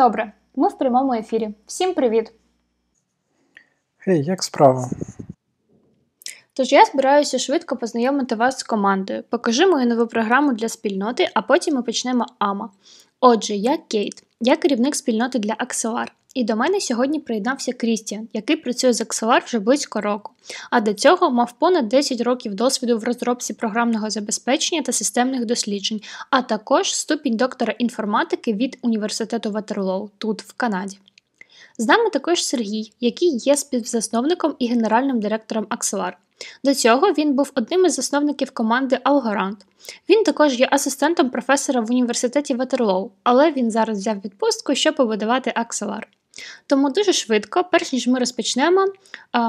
Добре, ми в прямому ефірі. Всім привіт! Гей, як справа? Тож я збираюся швидко познайомити вас з командою. Покажи мою нову програму для спільноти, а потім ми почнемо АМА. Отже, я Кейт, я керівник спільноти для Axelar. І до мене сьогодні приєднався Крістіан, який працює з Axelar вже близько року, а до цього мав понад 10 років досвіду в розробці програмного забезпечення та системних досліджень, а також ступінь доктора інформатики від університету Ватерлоу тут, в Канаді. З нами також Сергій, який є співзасновником і генеральним директором Axelar. До цього він був одним із засновників команди Algorand. Він також є асистентом професора в університеті Ватерлоу, але він зараз взяв відпустку, щоб побудувати Axelar. Тому дуже швидко, перш ніж ми розпочнемо,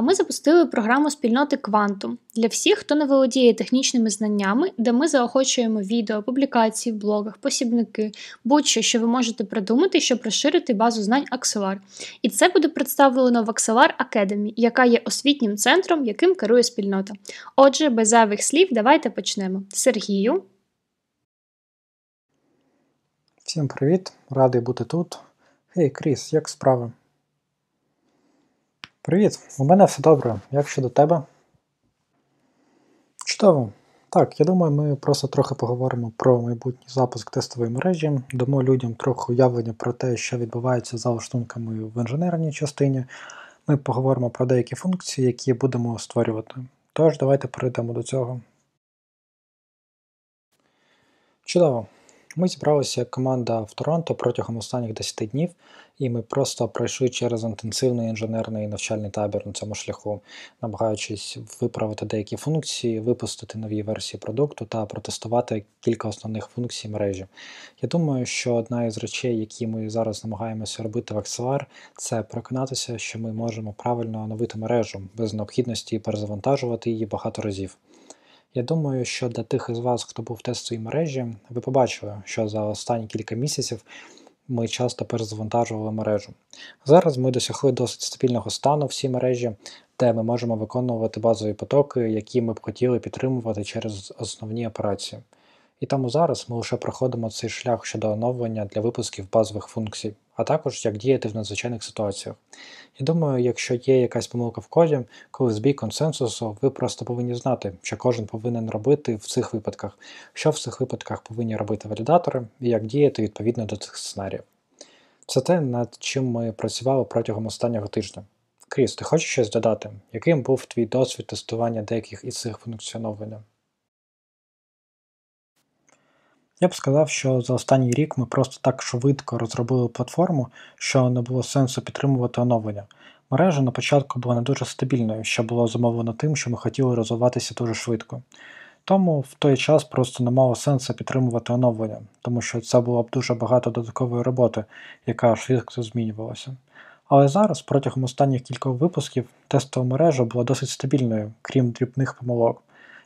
ми запустили програму спільноти Quantum для всіх, хто не володіє технічними знаннями, де ми заохочуємо відео, публікації в блогах, посібники, будь-що, що ви можете придумати, щоб розширити базу знань Axelar. І це буде представлено в Axelar Academy, яка є освітнім центром, яким керує спільнота. Отже, без зайвих слів, давайте почнемо. Сергію. Всім привіт, радий бути тут. Гей, Кріс, як справи? Привіт, у мене все добре. Як щодо тебе? Чудово. Так, я думаю, ми просто трохи поговоримо про майбутній запуск тестової мережі, дамо людям трохи уявлення про те, що відбувається за лаштунками в інженерній частині. Ми поговоримо про деякі функції, які будемо створювати. Тож, давайте перейдемо до цього. Чудово. Ми зібралися як команда в Торонто протягом останніх 10 днів, і ми просто пройшли через інтенсивний інженерний навчальний табір на цьому шляху, намагаючись виправити деякі функції, випустити нові версії продукту та протестувати кілька основних функцій мережі. Я думаю, що одна із речей, які ми зараз намагаємося робити в Axelar, це переконатися, що ми можемо правильно оновити мережу без необхідності перезавантажувати її багато разів. Я думаю, що для тих із вас, хто був в тестовій мережі, ви побачили, що за останні кілька місяців ми часто перезавантажували мережу. Зараз ми досягли досить стабільного стану всій мережі, де ми можемо виконувати базові потоки, які ми б хотіли підтримувати через основні операції. І тому зараз ми лише проходимо цей шлях щодо оновлення для випусків базових функцій, а також як діяти в надзвичайних ситуаціях. Я думаю, якщо є якась помилка в коді, коли збій консенсусу, ви просто повинні знати, що кожен повинен робити в цих випадках, що в цих випадках повинні робити валідатори і як діяти відповідно до цих сценаріїв. Це те, над чим ми працювали протягом останнього тижня. Кріс, ти хочеш щось додати? Яким був твій досвід тестування деяких із цих функціоновання? Я б сказав, що за останній рік ми просто так швидко розробили платформу, що не було сенсу підтримувати оновлення. Мережа на початку була не дуже стабільною, що було замовлено тим, що ми хотіли розвиватися дуже швидко. Тому в той час просто не мало сенсу підтримувати оновлення, тому що це було б дуже багато додаткової роботи, яка швидко змінювалася. Але зараз, протягом останніх кількох випусків, тестова мережа була досить стабільною, крім дрібних помилок.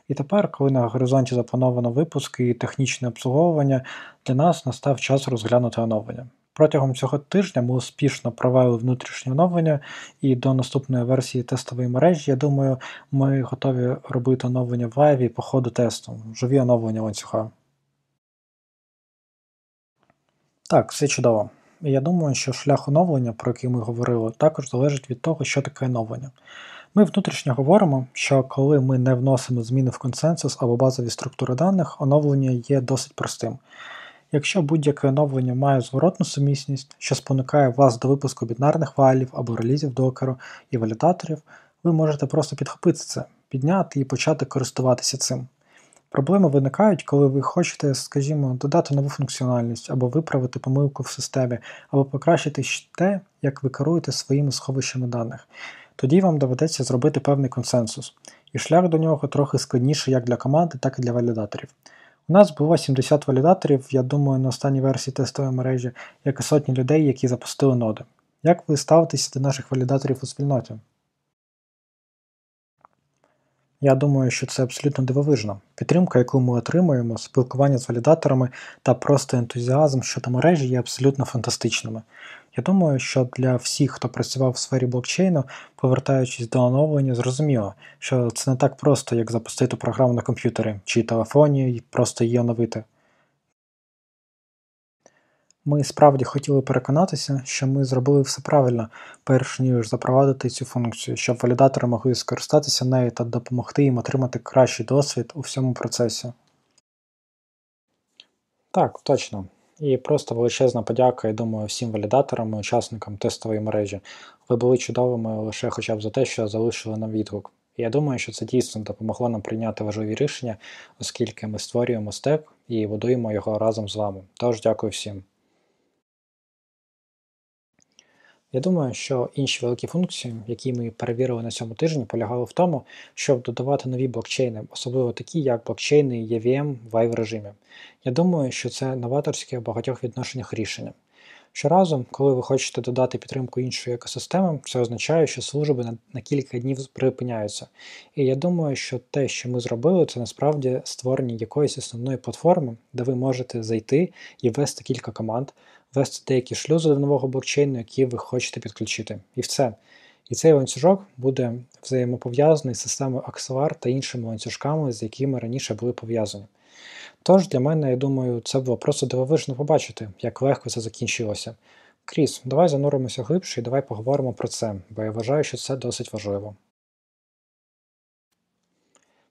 І тепер, коли на горизонті заплановано випуск і технічне обслуговування, для нас настав час розглянути оновлення. Протягом цього тижня ми успішно провели внутрішнє оновлення, і до наступної версії тестової мережі, я думаю, ми готові робити оновлення в лайві по ходу тесту, живі оновлення ланцюга. Так, все чудово. Я думаю, що шлях оновлення, про який ми говорили, також залежить від того, що таке оновлення. Ми внутрішньо говоримо, що коли ми не вносимо зміни в консенсус або базові структури даних, оновлення є досить простим. Якщо будь-яке оновлення має зворотну сумісність, що спонукає вас до випуску бінарних файлів або релізів докеру і валідаторів, ви можете просто підхопити це, підняти і почати користуватися цим. Проблеми виникають, коли ви хочете, скажімо, додати нову функціональність або виправити помилку в системі, або покращити те, як ви керуєте своїми сховищами даних. Тоді вам доведеться зробити певний консенсус, і шлях до нього трохи складніший як для команди, так і для валідаторів. У нас було 70 валідаторів, я думаю, на останній версії тестової мережі, як і сотні людей, які запустили ноди. Як ви ставитеся до наших валідаторів у спільноті? Я думаю, що це абсолютно дивовижно. Підтримка, яку ми отримуємо, спілкування з валідаторами та просто ентузіазм щодо мережі є абсолютно фантастичними. Я думаю, що для всіх, хто працював в сфері блокчейну, повертаючись до оновлення, зрозуміло, що це не так просто, як запустити програму на комп'ютері чи телефоні і просто її оновити. Ми справді хотіли переконатися, що ми зробили все правильно, перш ніж запровадити цю функцію, щоб валідатори могли скористатися нею та допомогти їм отримати кращий досвід у всьому процесі. Так, точно. І просто величезна подяка, я думаю, всім валідаторам і учасникам тестової мережі. Ви були чудовими лише хоча б за те, що залишили нам відгук. Я думаю, що це дійсно допомогло нам прийняти важливі рішення, оскільки ми створюємо стек і будуємо його разом з вами. Тож дякую всім. Я думаю, що інші великі функції, які ми перевірили на цьому тижні, полягали в тому, щоб додавати нові блокчейни, особливо такі, як блокчейни EVM в Vive режимі. Я думаю, що це новаторське в багатьох відношеннях рішення. Щоразу, коли ви хочете додати підтримку іншої екосистеми, це означає, що служби на, на кілька днів припиняються. І я думаю, що те, що ми зробили, це насправді створення якоїсь основної платформи, де ви можете зайти і ввести кілька команд, ввести деякі шлюзи до нового блокчейну, які ви хочете підключити. І все. І цей ланцюжок буде взаємопов'язаний з системою Axelar та іншими ланцюжками, з якими раніше були пов'язані. Тож для мене, я думаю, це було просто дивовижно побачити, як легко це закінчилося. Кріс, давай зануримося глибше і давай поговоримо про це, бо я вважаю, що це досить важливо.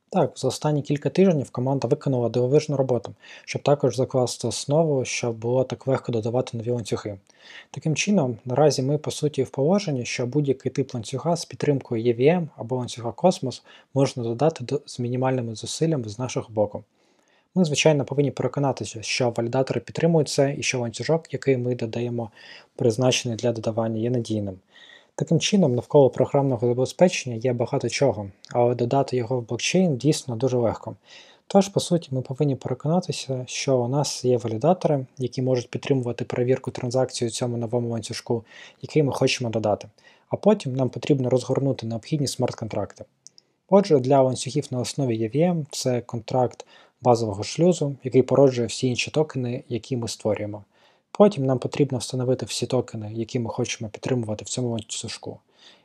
Так, за останні кілька тижнів команда виконала дивовижну роботу, щоб також закласти основу, щоб було так легко додавати нові ланцюги. Таким чином, наразі ми по суті в положенні, що будь-який тип ланцюга з підтримкою EVM або ланцюга Cosmos можна додати з мінімальними зусиллями з нашого боку. Ми, звичайно, повинні переконатися, що валідатори підтримують це і що ланцюжок, який ми додаємо, призначений для додавання, є надійним. Таким чином, навколо програмного забезпечення є багато чого, але додати його в блокчейн дійсно дуже легко. Тож, по суті, ми повинні переконатися, що у нас є валідатори, які можуть підтримувати перевірку транзакцій у цьому новому ланцюжку, який ми хочемо додати. А потім нам потрібно розгорнути необхідні смарт-контракти. Отже, для ланцюгів на основі EVM це контракт базового шлюзу, який породжує всі інші токени, які ми створюємо. Потім нам потрібно встановити всі токени, які ми хочемо підтримувати в цьому ланцюжку.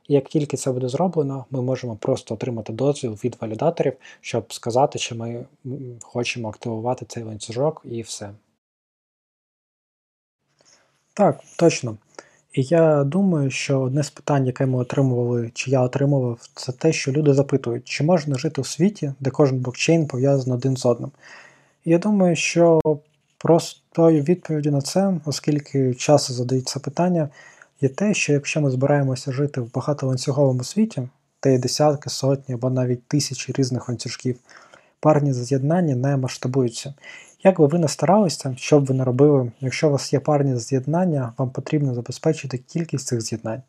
І як тільки це буде зроблено, ми можемо просто отримати дозвіл від валідаторів, щоб сказати, що ми хочемо активувати цей ланцюжок і все. Так, точно. І я думаю, що одне з питань, яке ми отримували, чи я отримував, це те, що люди запитують, чи можна жити у світі, де кожен блокчейн пов'язаний один з одним. І я думаю, що простою відповіді на це, оскільки часто задають питання, є те, що якщо ми збираємося жити в багатоланцюговому світі, де є десятки, сотні або навіть тисячі різних ланцюжків, парні з'єднання не масштабуються. Як би ви не старалися, що б ви не робили, якщо у вас є парні з'єднання, вам потрібно забезпечити кількість цих з'єднань,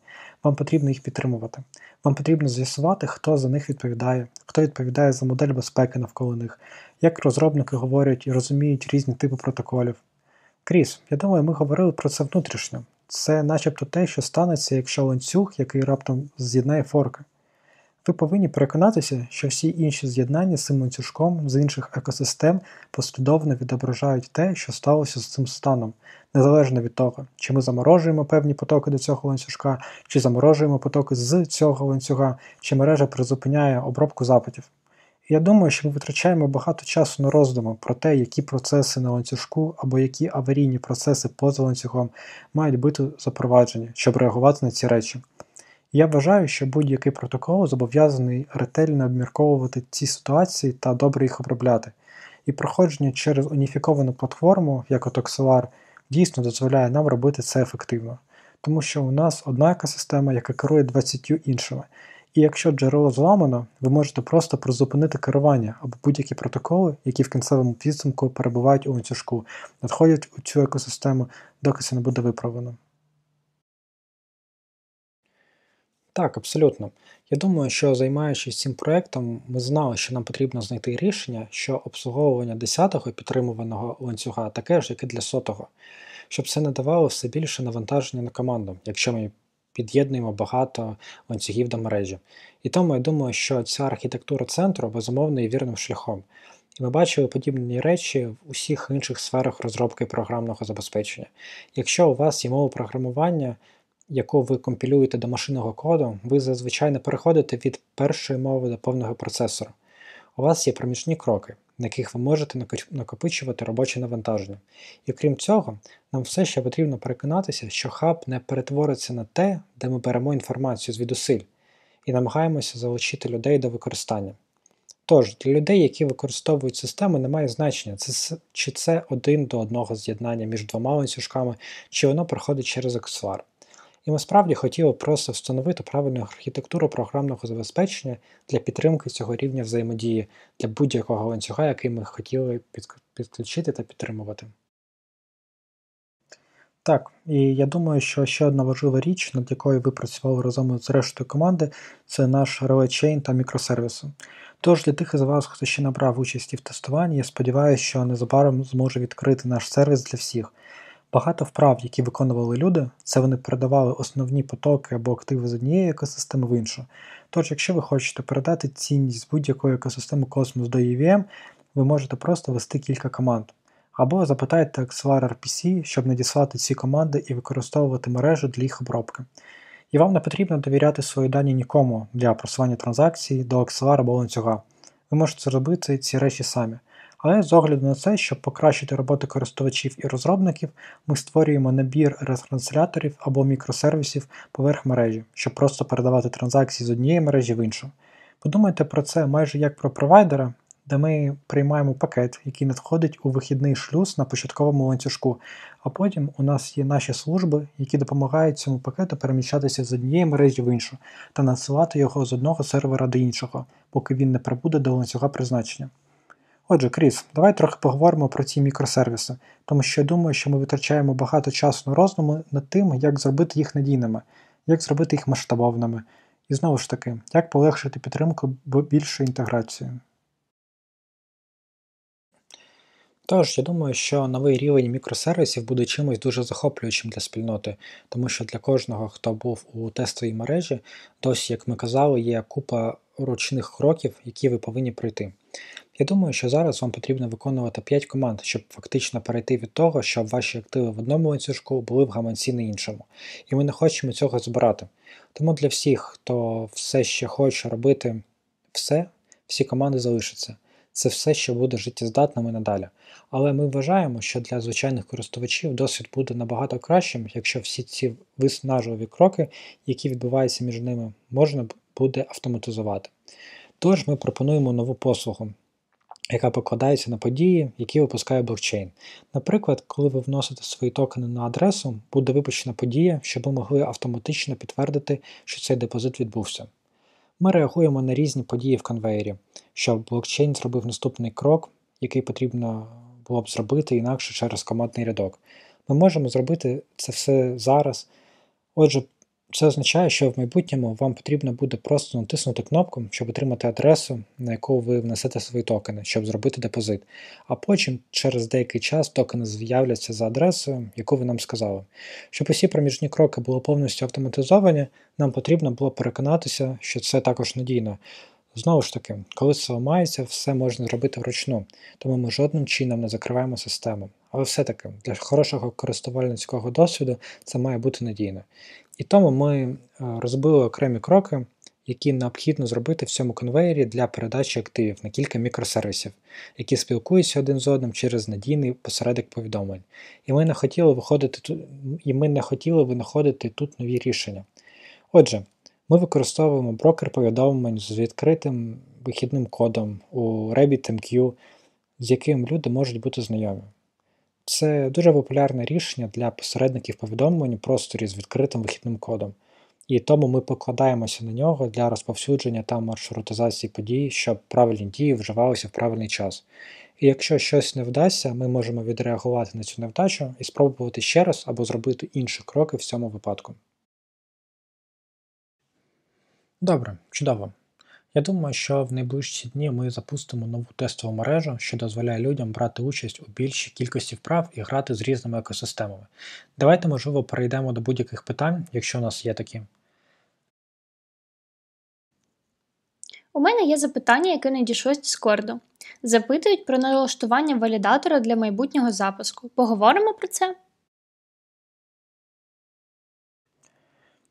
вам потрібно їх підтримувати. Вам потрібно з'ясувати, хто за них відповідає, хто відповідає за модель безпеки навколо них, як розробники говорять і розуміють різні типи протоколів. Кріс, я думаю, ми говорили про це внутрішньо. Це начебто те, що станеться, якщо ланцюг, який раптом з'єднає форки. Ви повинні переконатися, що всі інші з'єднання з цим ланцюжком з інших екосистем послідовно відображають те, що сталося з цим станом, незалежно від того, чи ми заморожуємо певні потоки до цього ланцюжка, чи заморожуємо потоки з цього ланцюга, чи мережа призупиняє обробку запитів. Я думаю, що ми витрачаємо багато часу на роздуми про те, які процеси на ланцюжку або які аварійні процеси поза ланцюгом мають бути запроваджені, щоб реагувати на ці речі. Я вважаю, що будь-який протокол зобов'язаний ретельно обмірковувати ці ситуації та добре їх обробляти, і проходження через уніфіковану платформу, як от Oxelar, дійсно дозволяє нам робити це ефективно, тому що у нас одна екосистема, яка керує 20 іншими. І якщо джерело зламано, ви можете просто призупинити керування або будь-які протоколи, які в кінцевому підсумку перебувають у ланцюжку, надходять у цю екосистему, доки це не буде виправлено. Так, абсолютно. Я думаю, що займаючись цим проєктом, ми знали, що нам потрібно знайти рішення, що обслуговування 10-го підтримуваного ланцюга таке ж, як і для сотого, щоб це не давало все більше навантаження на команду, якщо ми під'єднуємо багато ланцюгів до мережі. І тому я думаю, що ця архітектура центру безумовно є вірним шляхом. І ми бачили подібні речі в усіх інших сферах розробки програмного забезпечення. Якщо у вас є мова програмування, яку ви компілюєте до машинного коду, ви зазвичай не переходите від першої мови до повного процесора. У вас є проміжні кроки, на яких ви можете накопичувати робоче навантаження. І крім цього, нам все ще потрібно переконатися, що хаб не перетвориться на те, де ми беремо інформацію звідусиль, і намагаємося залучити людей до використання. Тож, для людей, які використовують систему, немає значення, це, чи це один до одного з'єднання між двома ланцюжками, чи воно проходить через аксесуар. І ми справді хотіли просто встановити правильну архітектуру програмного забезпечення для підтримки цього рівня взаємодії для будь-якого ланцюга, який ми хотіли підключити та підтримувати. Так, і я думаю, що ще одна важлива річ, над якою ви працювали разом з рештою команди, це наш Chain та мікросервіси. Тож для тих із вас, хто ще набрав участі в тестуванні, я сподіваюся, що незабаром зможе відкрити наш сервіс для всіх. Багато вправ, які виконували люди, це вони передавали основні потоки або активи з однієї екосистеми в іншу. Тож, якщо ви хочете передати цінність з будь-якої екосистеми Cosmos до EVM, ви можете просто ввести кілька команд. Або запитайте Axelar RPC, щоб надіслати ці команди і використовувати мережу для їх обробки. І вам не потрібно довіряти свої дані нікому для просування транзакцій до Axelar або ланцюга. Ви можете зробити ці речі самі. Але з огляду на це, щоб покращити роботу користувачів і розробників, ми створюємо набір ретрансляторів або мікросервісів поверх мережі, щоб просто передавати транзакції з однієї мережі в іншу. Подумайте про це майже як про провайдера, де ми приймаємо пакет, який надходить у вихідний шлюз на початковому ланцюжку, а потім у нас є наші служби, які допомагають цьому пакету переміщатися з однієї мережі в іншу та надсилати його з одного сервера до іншого, поки він не прибуде до ланцюга призначення. Отже, Кріс, давай трохи поговоримо про ці мікросервіси, тому що я думаю, що ми витрачаємо багато часу на роздуму над тим, як зробити їх надійними, як зробити їх масштабовними, і знову ж таки, як полегшити підтримку більшої інтеграції. Тож, я думаю, що новий рівень мікросервісів буде чимось дуже захоплюючим для спільноти, тому що для кожного, хто був у тестовій мережі, досі, як ми казали, є купа ручних кроків, які ви повинні пройти. Я думаю, що зараз вам потрібно виконувати 5 команд, щоб фактично перейти від того, щоб ваші активи в одному ланцюжку були в гаманці на іншому. І ми не хочемо цього збирати. Тому для всіх, хто все ще хоче робити все, всі команди залишаться. Це все ще буде життєздатним і надалі. Але ми вважаємо, що для звичайних користувачів досвід буде набагато кращим, якщо всі ці виснажливі кроки, які відбуваються між ними, можна буде автоматизувати. Тож ми пропонуємо нову послугу, яка покладається на події, які випускає блокчейн. Наприклад, коли ви вносите свої токени на адресу, буде випущена подія, щоб ви могли автоматично підтвердити, що цей депозит відбувся. Ми реагуємо на різні події в конвейері, щоб блокчейн зробив наступний крок, який потрібно було б зробити інакше через командний рядок. Ми можемо зробити це все зараз. Отже, це означає, що в майбутньому вам потрібно буде просто натиснути кнопку, щоб отримати адресу, на яку ви внесете свої токени, щоб зробити депозит. А потім, через деякий час, токени з'являться за адресою, яку ви нам сказали. Щоб усі проміжні кроки були повністю автоматизовані, нам потрібно було переконатися, що це також надійно. Знову ж таки, коли це ламається, все можна зробити вручну, тому ми жодним чином не закриваємо систему. Але все-таки для хорошого користувальницького досвіду це має бути надійно. І тому ми е, розбили окремі кроки, які необхідно зробити в цьому конвейері для передачі активів на кілька мікросервісів, які спілкуються один з одним через надійний посередок повідомлень. І ми не хотіли виходити і ми не хотіли винаходити тут нові рішення. Отже, ми використовуємо брокер повідомлень з відкритим вихідним кодом у RabbitMQ, з яким люди можуть бути знайомі. Це дуже популярне рішення для посередників повідомлень у просторі з відкритим вихідним кодом, і тому ми покладаємося на нього для розповсюдження та маршрутизації подій, щоб правильні дії вживалися в правильний час. І якщо щось не вдасться, ми можемо відреагувати на цю невдачу і спробувати ще раз або зробити інші кроки в цьому випадку. Добре, чудово. Я думаю, що в найближчі дні ми запустимо нову тестову мережу, що дозволяє людям брати участь у більшій кількості вправ і грати з різними екосистемами. Давайте, можливо, перейдемо до будь-яких питань, якщо у нас є такі. У мене є запитання, яке надійшло з Діскорду. Запитують про налаштування валідатора для майбутнього запуску. Поговоримо про це?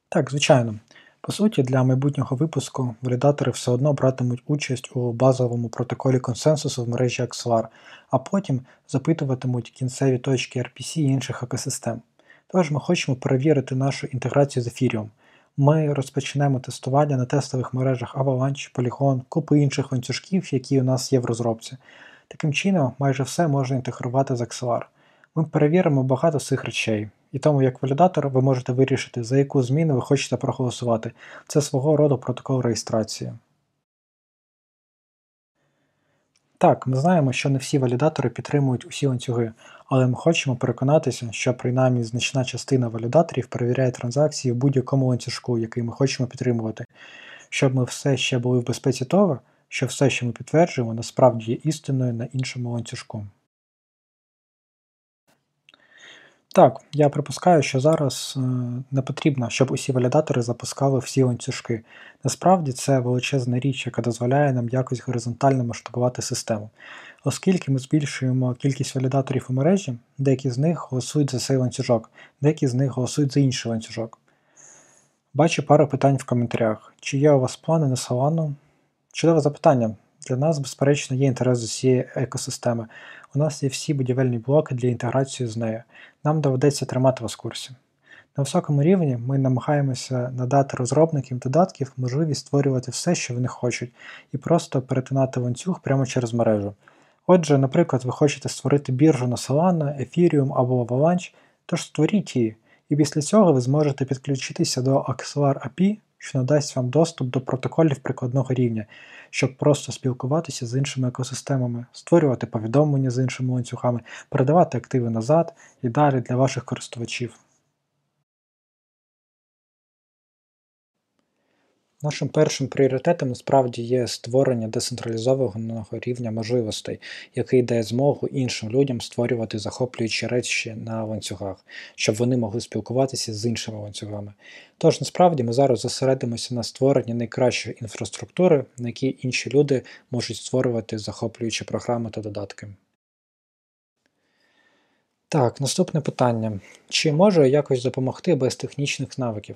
Так, звичайно. По суті, для майбутнього випуску валідатори все одно братимуть участь у базовому протоколі консенсусу в мережі Axelar, а потім запитуватимуть кінцеві точки RPC і інших екосистем. Тож ми хочемо перевірити нашу інтеграцію з Ethereum. Ми розпочнемо тестування на тестових мережах Avalanche, Polygon, купи інших ланцюжків, які у нас є в розробці. Таким чином, майже все можна інтегрувати з Axelar. Ми перевіримо багато цих речей, і тому як валідатор ви можете вирішити, за яку зміну ви хочете проголосувати. Це свого роду протокол реєстрації. Так, ми знаємо, що не всі валідатори підтримують усі ланцюги, але ми хочемо переконатися, що принаймні значна частина валідаторів перевіряє транзакції в будь-якому ланцюжку, який ми хочемо підтримувати, щоб ми все ще були в безпеці того, що все, що ми підтверджуємо, насправді є істиною на іншому ланцюжку. Так, я припускаю, що зараз е, не потрібно, щоб усі валідатори запускали всі ланцюжки. Насправді це величезна річ, яка дозволяє нам якось горизонтально масштабувати систему. Оскільки ми збільшуємо кількість валідаторів у мережі, деякі з них голосують за цей ланцюжок, деякі з них голосують за інший ланцюжок. Бачу пару питань в коментарях. Чи є у вас плани на Solana? Чудове запитання. Для нас, безперечно, є інтерес з усієї екосистеми. У нас є всі будівельні блоки для інтеграції з нею. Нам доведеться тримати вас в курсі. На високому рівні ми намагаємося надати розробникам додатків можливість створювати все, що вони хочуть, і просто перетинати ланцюг прямо через мережу. Отже, наприклад, ви хочете створити біржу на Solana, Ethereum або Avalanche, тож створіть її, і після цього ви зможете підключитися до Axelar API, що надасть вам доступ до протоколів прикладного рівня, щоб просто спілкуватися з іншими екосистемами, створювати повідомлення з іншими ланцюгами, передавати активи назад і далі для ваших користувачів. Нашим першим пріоритетом насправді є створення децентралізованого рівня можливостей, який дає змогу іншим людям створювати захоплюючі речі на ланцюгах, щоб вони могли спілкуватися з іншими ланцюгами. Тож насправді ми зараз зосередимося на створенні найкращої інфраструктури, на якій інші люди можуть створювати захоплюючі програми та додатки. Так, наступне питання. Чи можу я якось допомогти без технічних навиків?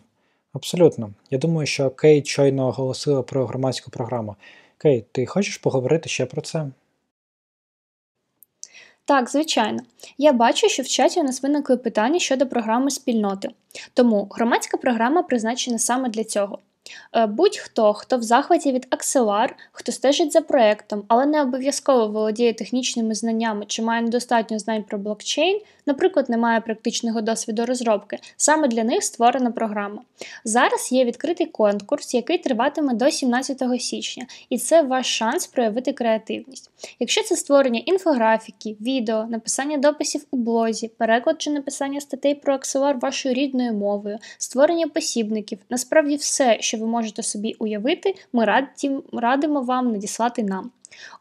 Абсолютно. Я думаю, що Кейт щойно оголосила про громадську програму. Кейт, ти хочеш поговорити ще про це? Так, звичайно. Я бачу, що в чаті у нас виникли питання щодо програми спільноти. Тому громадська програма призначена саме для цього. Е, будь-хто, хто в захваті від Axelar, хто стежить за проектом, але не обов'язково володіє технічними знаннями чи має недостатньо знань про блокчейн, наприклад, не має практичного досвіду розробки, саме для них створена програма. Зараз є відкритий конкурс, який триватиме до 17 січня, і це ваш шанс проявити креативність. Якщо це створення інфографіки, відео, написання дописів у блозі, переклад чи написання статей про Axelar вашою рідною мовою, створення посібників, насправді все, що ви можете собі уявити, ми раді, радимо вам надіслати нам.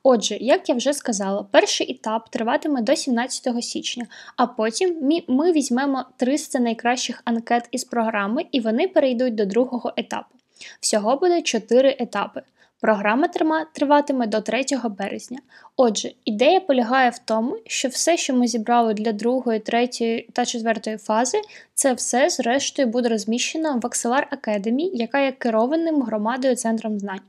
Отже, як я вже сказала, перший етап триватиме до 17 січня, а потім ми візьмемо 300 найкращих анкет із програми і вони перейдуть до другого етапу. Всього буде 4 етапи. Програма триватиме до 3 березня. Отже, ідея полягає в тому, що все, що ми зібрали для другої, третьої та четвертої фази, це все, зрештою, буде розміщено в Axelar Academy, яка є керованим громадою центром знань.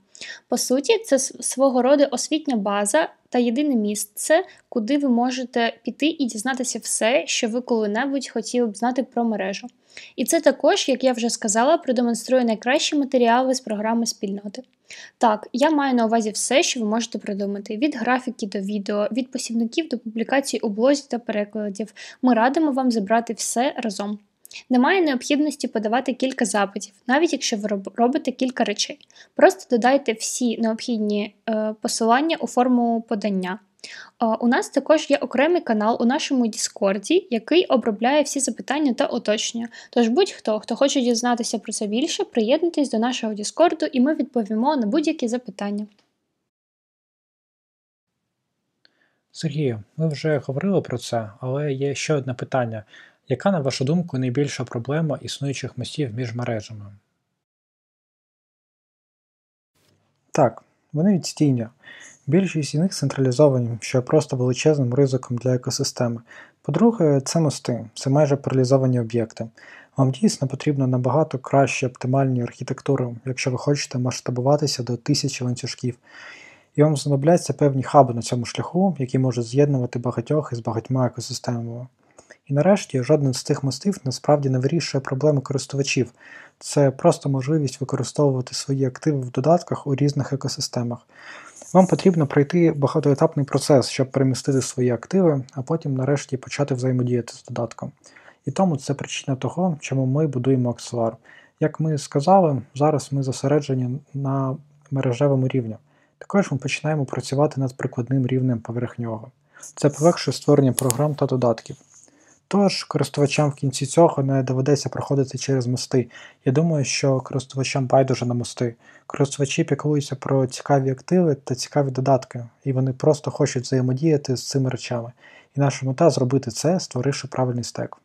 По суті, це свого роду освітня база та єдине місце, куди ви можете піти і дізнатися все, що ви коли-небудь хотіли б знати про мережу. І це також, як я вже сказала, продемонструє найкращі матеріали з програми спільноти. Так, я маю на увазі все, що ви можете придумати: від графіки до відео, від посібників до публікацій у блозі та перекладів. Ми радимо вам забрати все разом. Немає необхідності подавати кілька запитів, навіть якщо ви робите кілька речей. Просто додайте всі необхідні е, посилання у форму подання. Е, у нас також є окремий канал у нашому Діскорді, який обробляє всі запитання та уточнення. Тож будь-хто, хто хоче дізнатися про це більше, приєднуйтесь до нашого Діскорду і ми відповімо на будь-які запитання. Сергію, ми вже говорили про це, але є ще одне питання. Яка, на вашу думку, найбільша проблема існуючих мостів між мережами? Так, вони відстійні. Більшість з них централізовані, що є просто величезним ризиком для екосистеми. По-друге, це мости, це майже паралізовані об'єкти. Вам дійсно потрібно набагато кращі оптимальні архітектури, якщо ви хочете масштабуватися до тисячі ланцюжків. І вам знадобляться певні хаби на цьому шляху, які можуть з'єднувати багатьох із багатьма екосистемами. І нарешті жоден з цих мостів насправді не вирішує проблеми користувачів, це просто можливість використовувати свої активи в додатках у різних екосистемах. Вам потрібно пройти багатоетапний процес, щоб перемістити свої активи, а потім нарешті почати взаємодіяти з додатком. І тому це причина того, чому ми будуємо Axelar. Як ми сказали, зараз ми зосереджені на мережевому рівні. Також ми починаємо працювати над прикладним рівнем поверх нього. Це полегшує створення програм та додатків. Тож користувачам в кінці цього не доведеться проходити через мости. Я думаю, що користувачам байдуже на мости. Користувачі піклуються про цікаві активи та цікаві додатки, і вони просто хочуть взаємодіяти з цими речами. І наша мета зробити це, створивши правильний стек.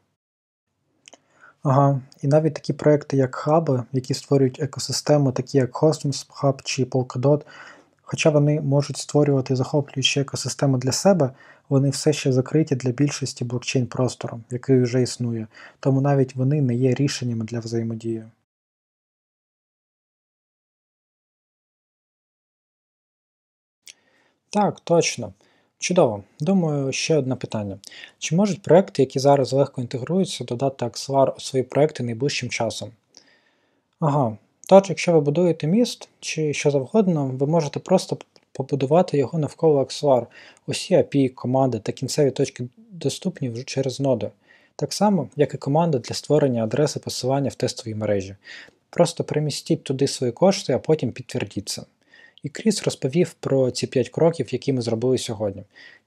Ага, і навіть такі проекти, як хаби, які створюють екосистеми, такі як Cosmos Hub чи Polkadot, хоча вони можуть створювати захоплюючі екосистеми для себе, вони все ще закриті для більшості блокчейн простору, який вже існує, тому навіть вони не є рішеннями для взаємодії. Так, точно. Чудово. Думаю, ще одне питання. Чи можуть проекти, які зараз легко інтегруються, додати Axelar у свої проекти найближчим часом? Ага. Тож, якщо ви будуєте міст чи що завгодно, ви можете просто побудувати його навколо аксуар. Усі API, команди та кінцеві точки доступні вже через ноди. Так само, як і команда для створення адреси посилання в тестовій мережі. Просто перемістіть туди свої кошти, а потім підтвердіть це. І Кріс розповів про ці 5 кроків, які ми зробили сьогодні.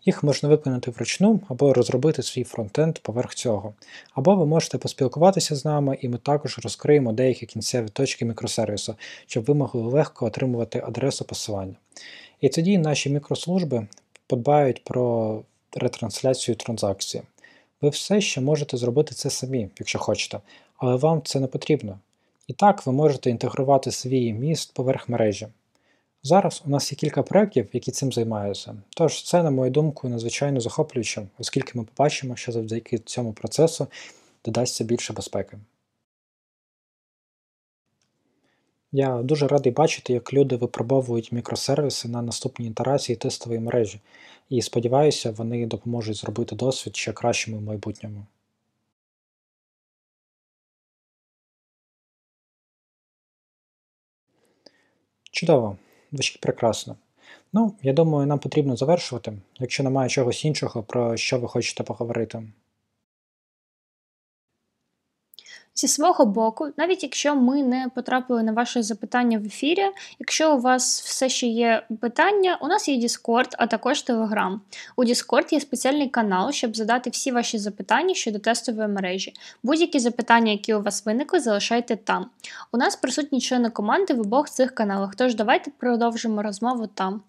Їх можна виконати вручну або розробити свій фронтенд поверх цього. Або ви можете поспілкуватися з нами, і ми також розкриємо деякі кінцеві точки мікросервісу, щоб ви могли легко отримувати адресу посилання. І тоді наші мікрослужби подбають про ретрансляцію транзакції. Ви все ще можете зробити це самі, якщо хочете, але вам це не потрібно. І так ви можете інтегрувати свій міст поверх мережі. Зараз у нас є кілька проєктів, які цим займаються. Тож це, на мою думку, надзвичайно захоплююче, оскільки ми побачимо, що завдяки цьому процесу додасться більше безпеки. Я дуже радий бачити, як люди випробовують мікросервіси на наступній ітерації тестової мережі, і сподіваюся, вони допоможуть зробити досвід ще кращим у майбутньому. Чудово, звучить прекрасно. Ну, я думаю, нам потрібно завершувати, якщо немає чогось іншого, про що ви хочете поговорити. Зі свого боку, навіть якщо ми не потрапили на ваше запитання в ефірі, якщо у вас все ще є питання, у нас є Discord, а також Telegram. У Discord є спеціальний канал, щоб задати всі ваші запитання щодо тестової мережі. Будь-які запитання, які у вас виникли, залишайте там. У нас присутні члени команди в обох цих каналах, тож давайте продовжимо розмову там.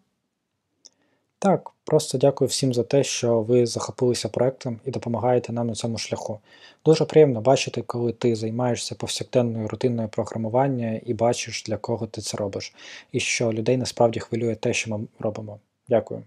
Так, просто дякую всім за те, що ви захопилися проектом і допомагаєте нам на цьому шляху. Дуже приємно бачити, коли ти займаєшся повсякденною рутинною програмування і бачиш, для кого ти це робиш, і що людей насправді хвилює те, що ми робимо. Дякую.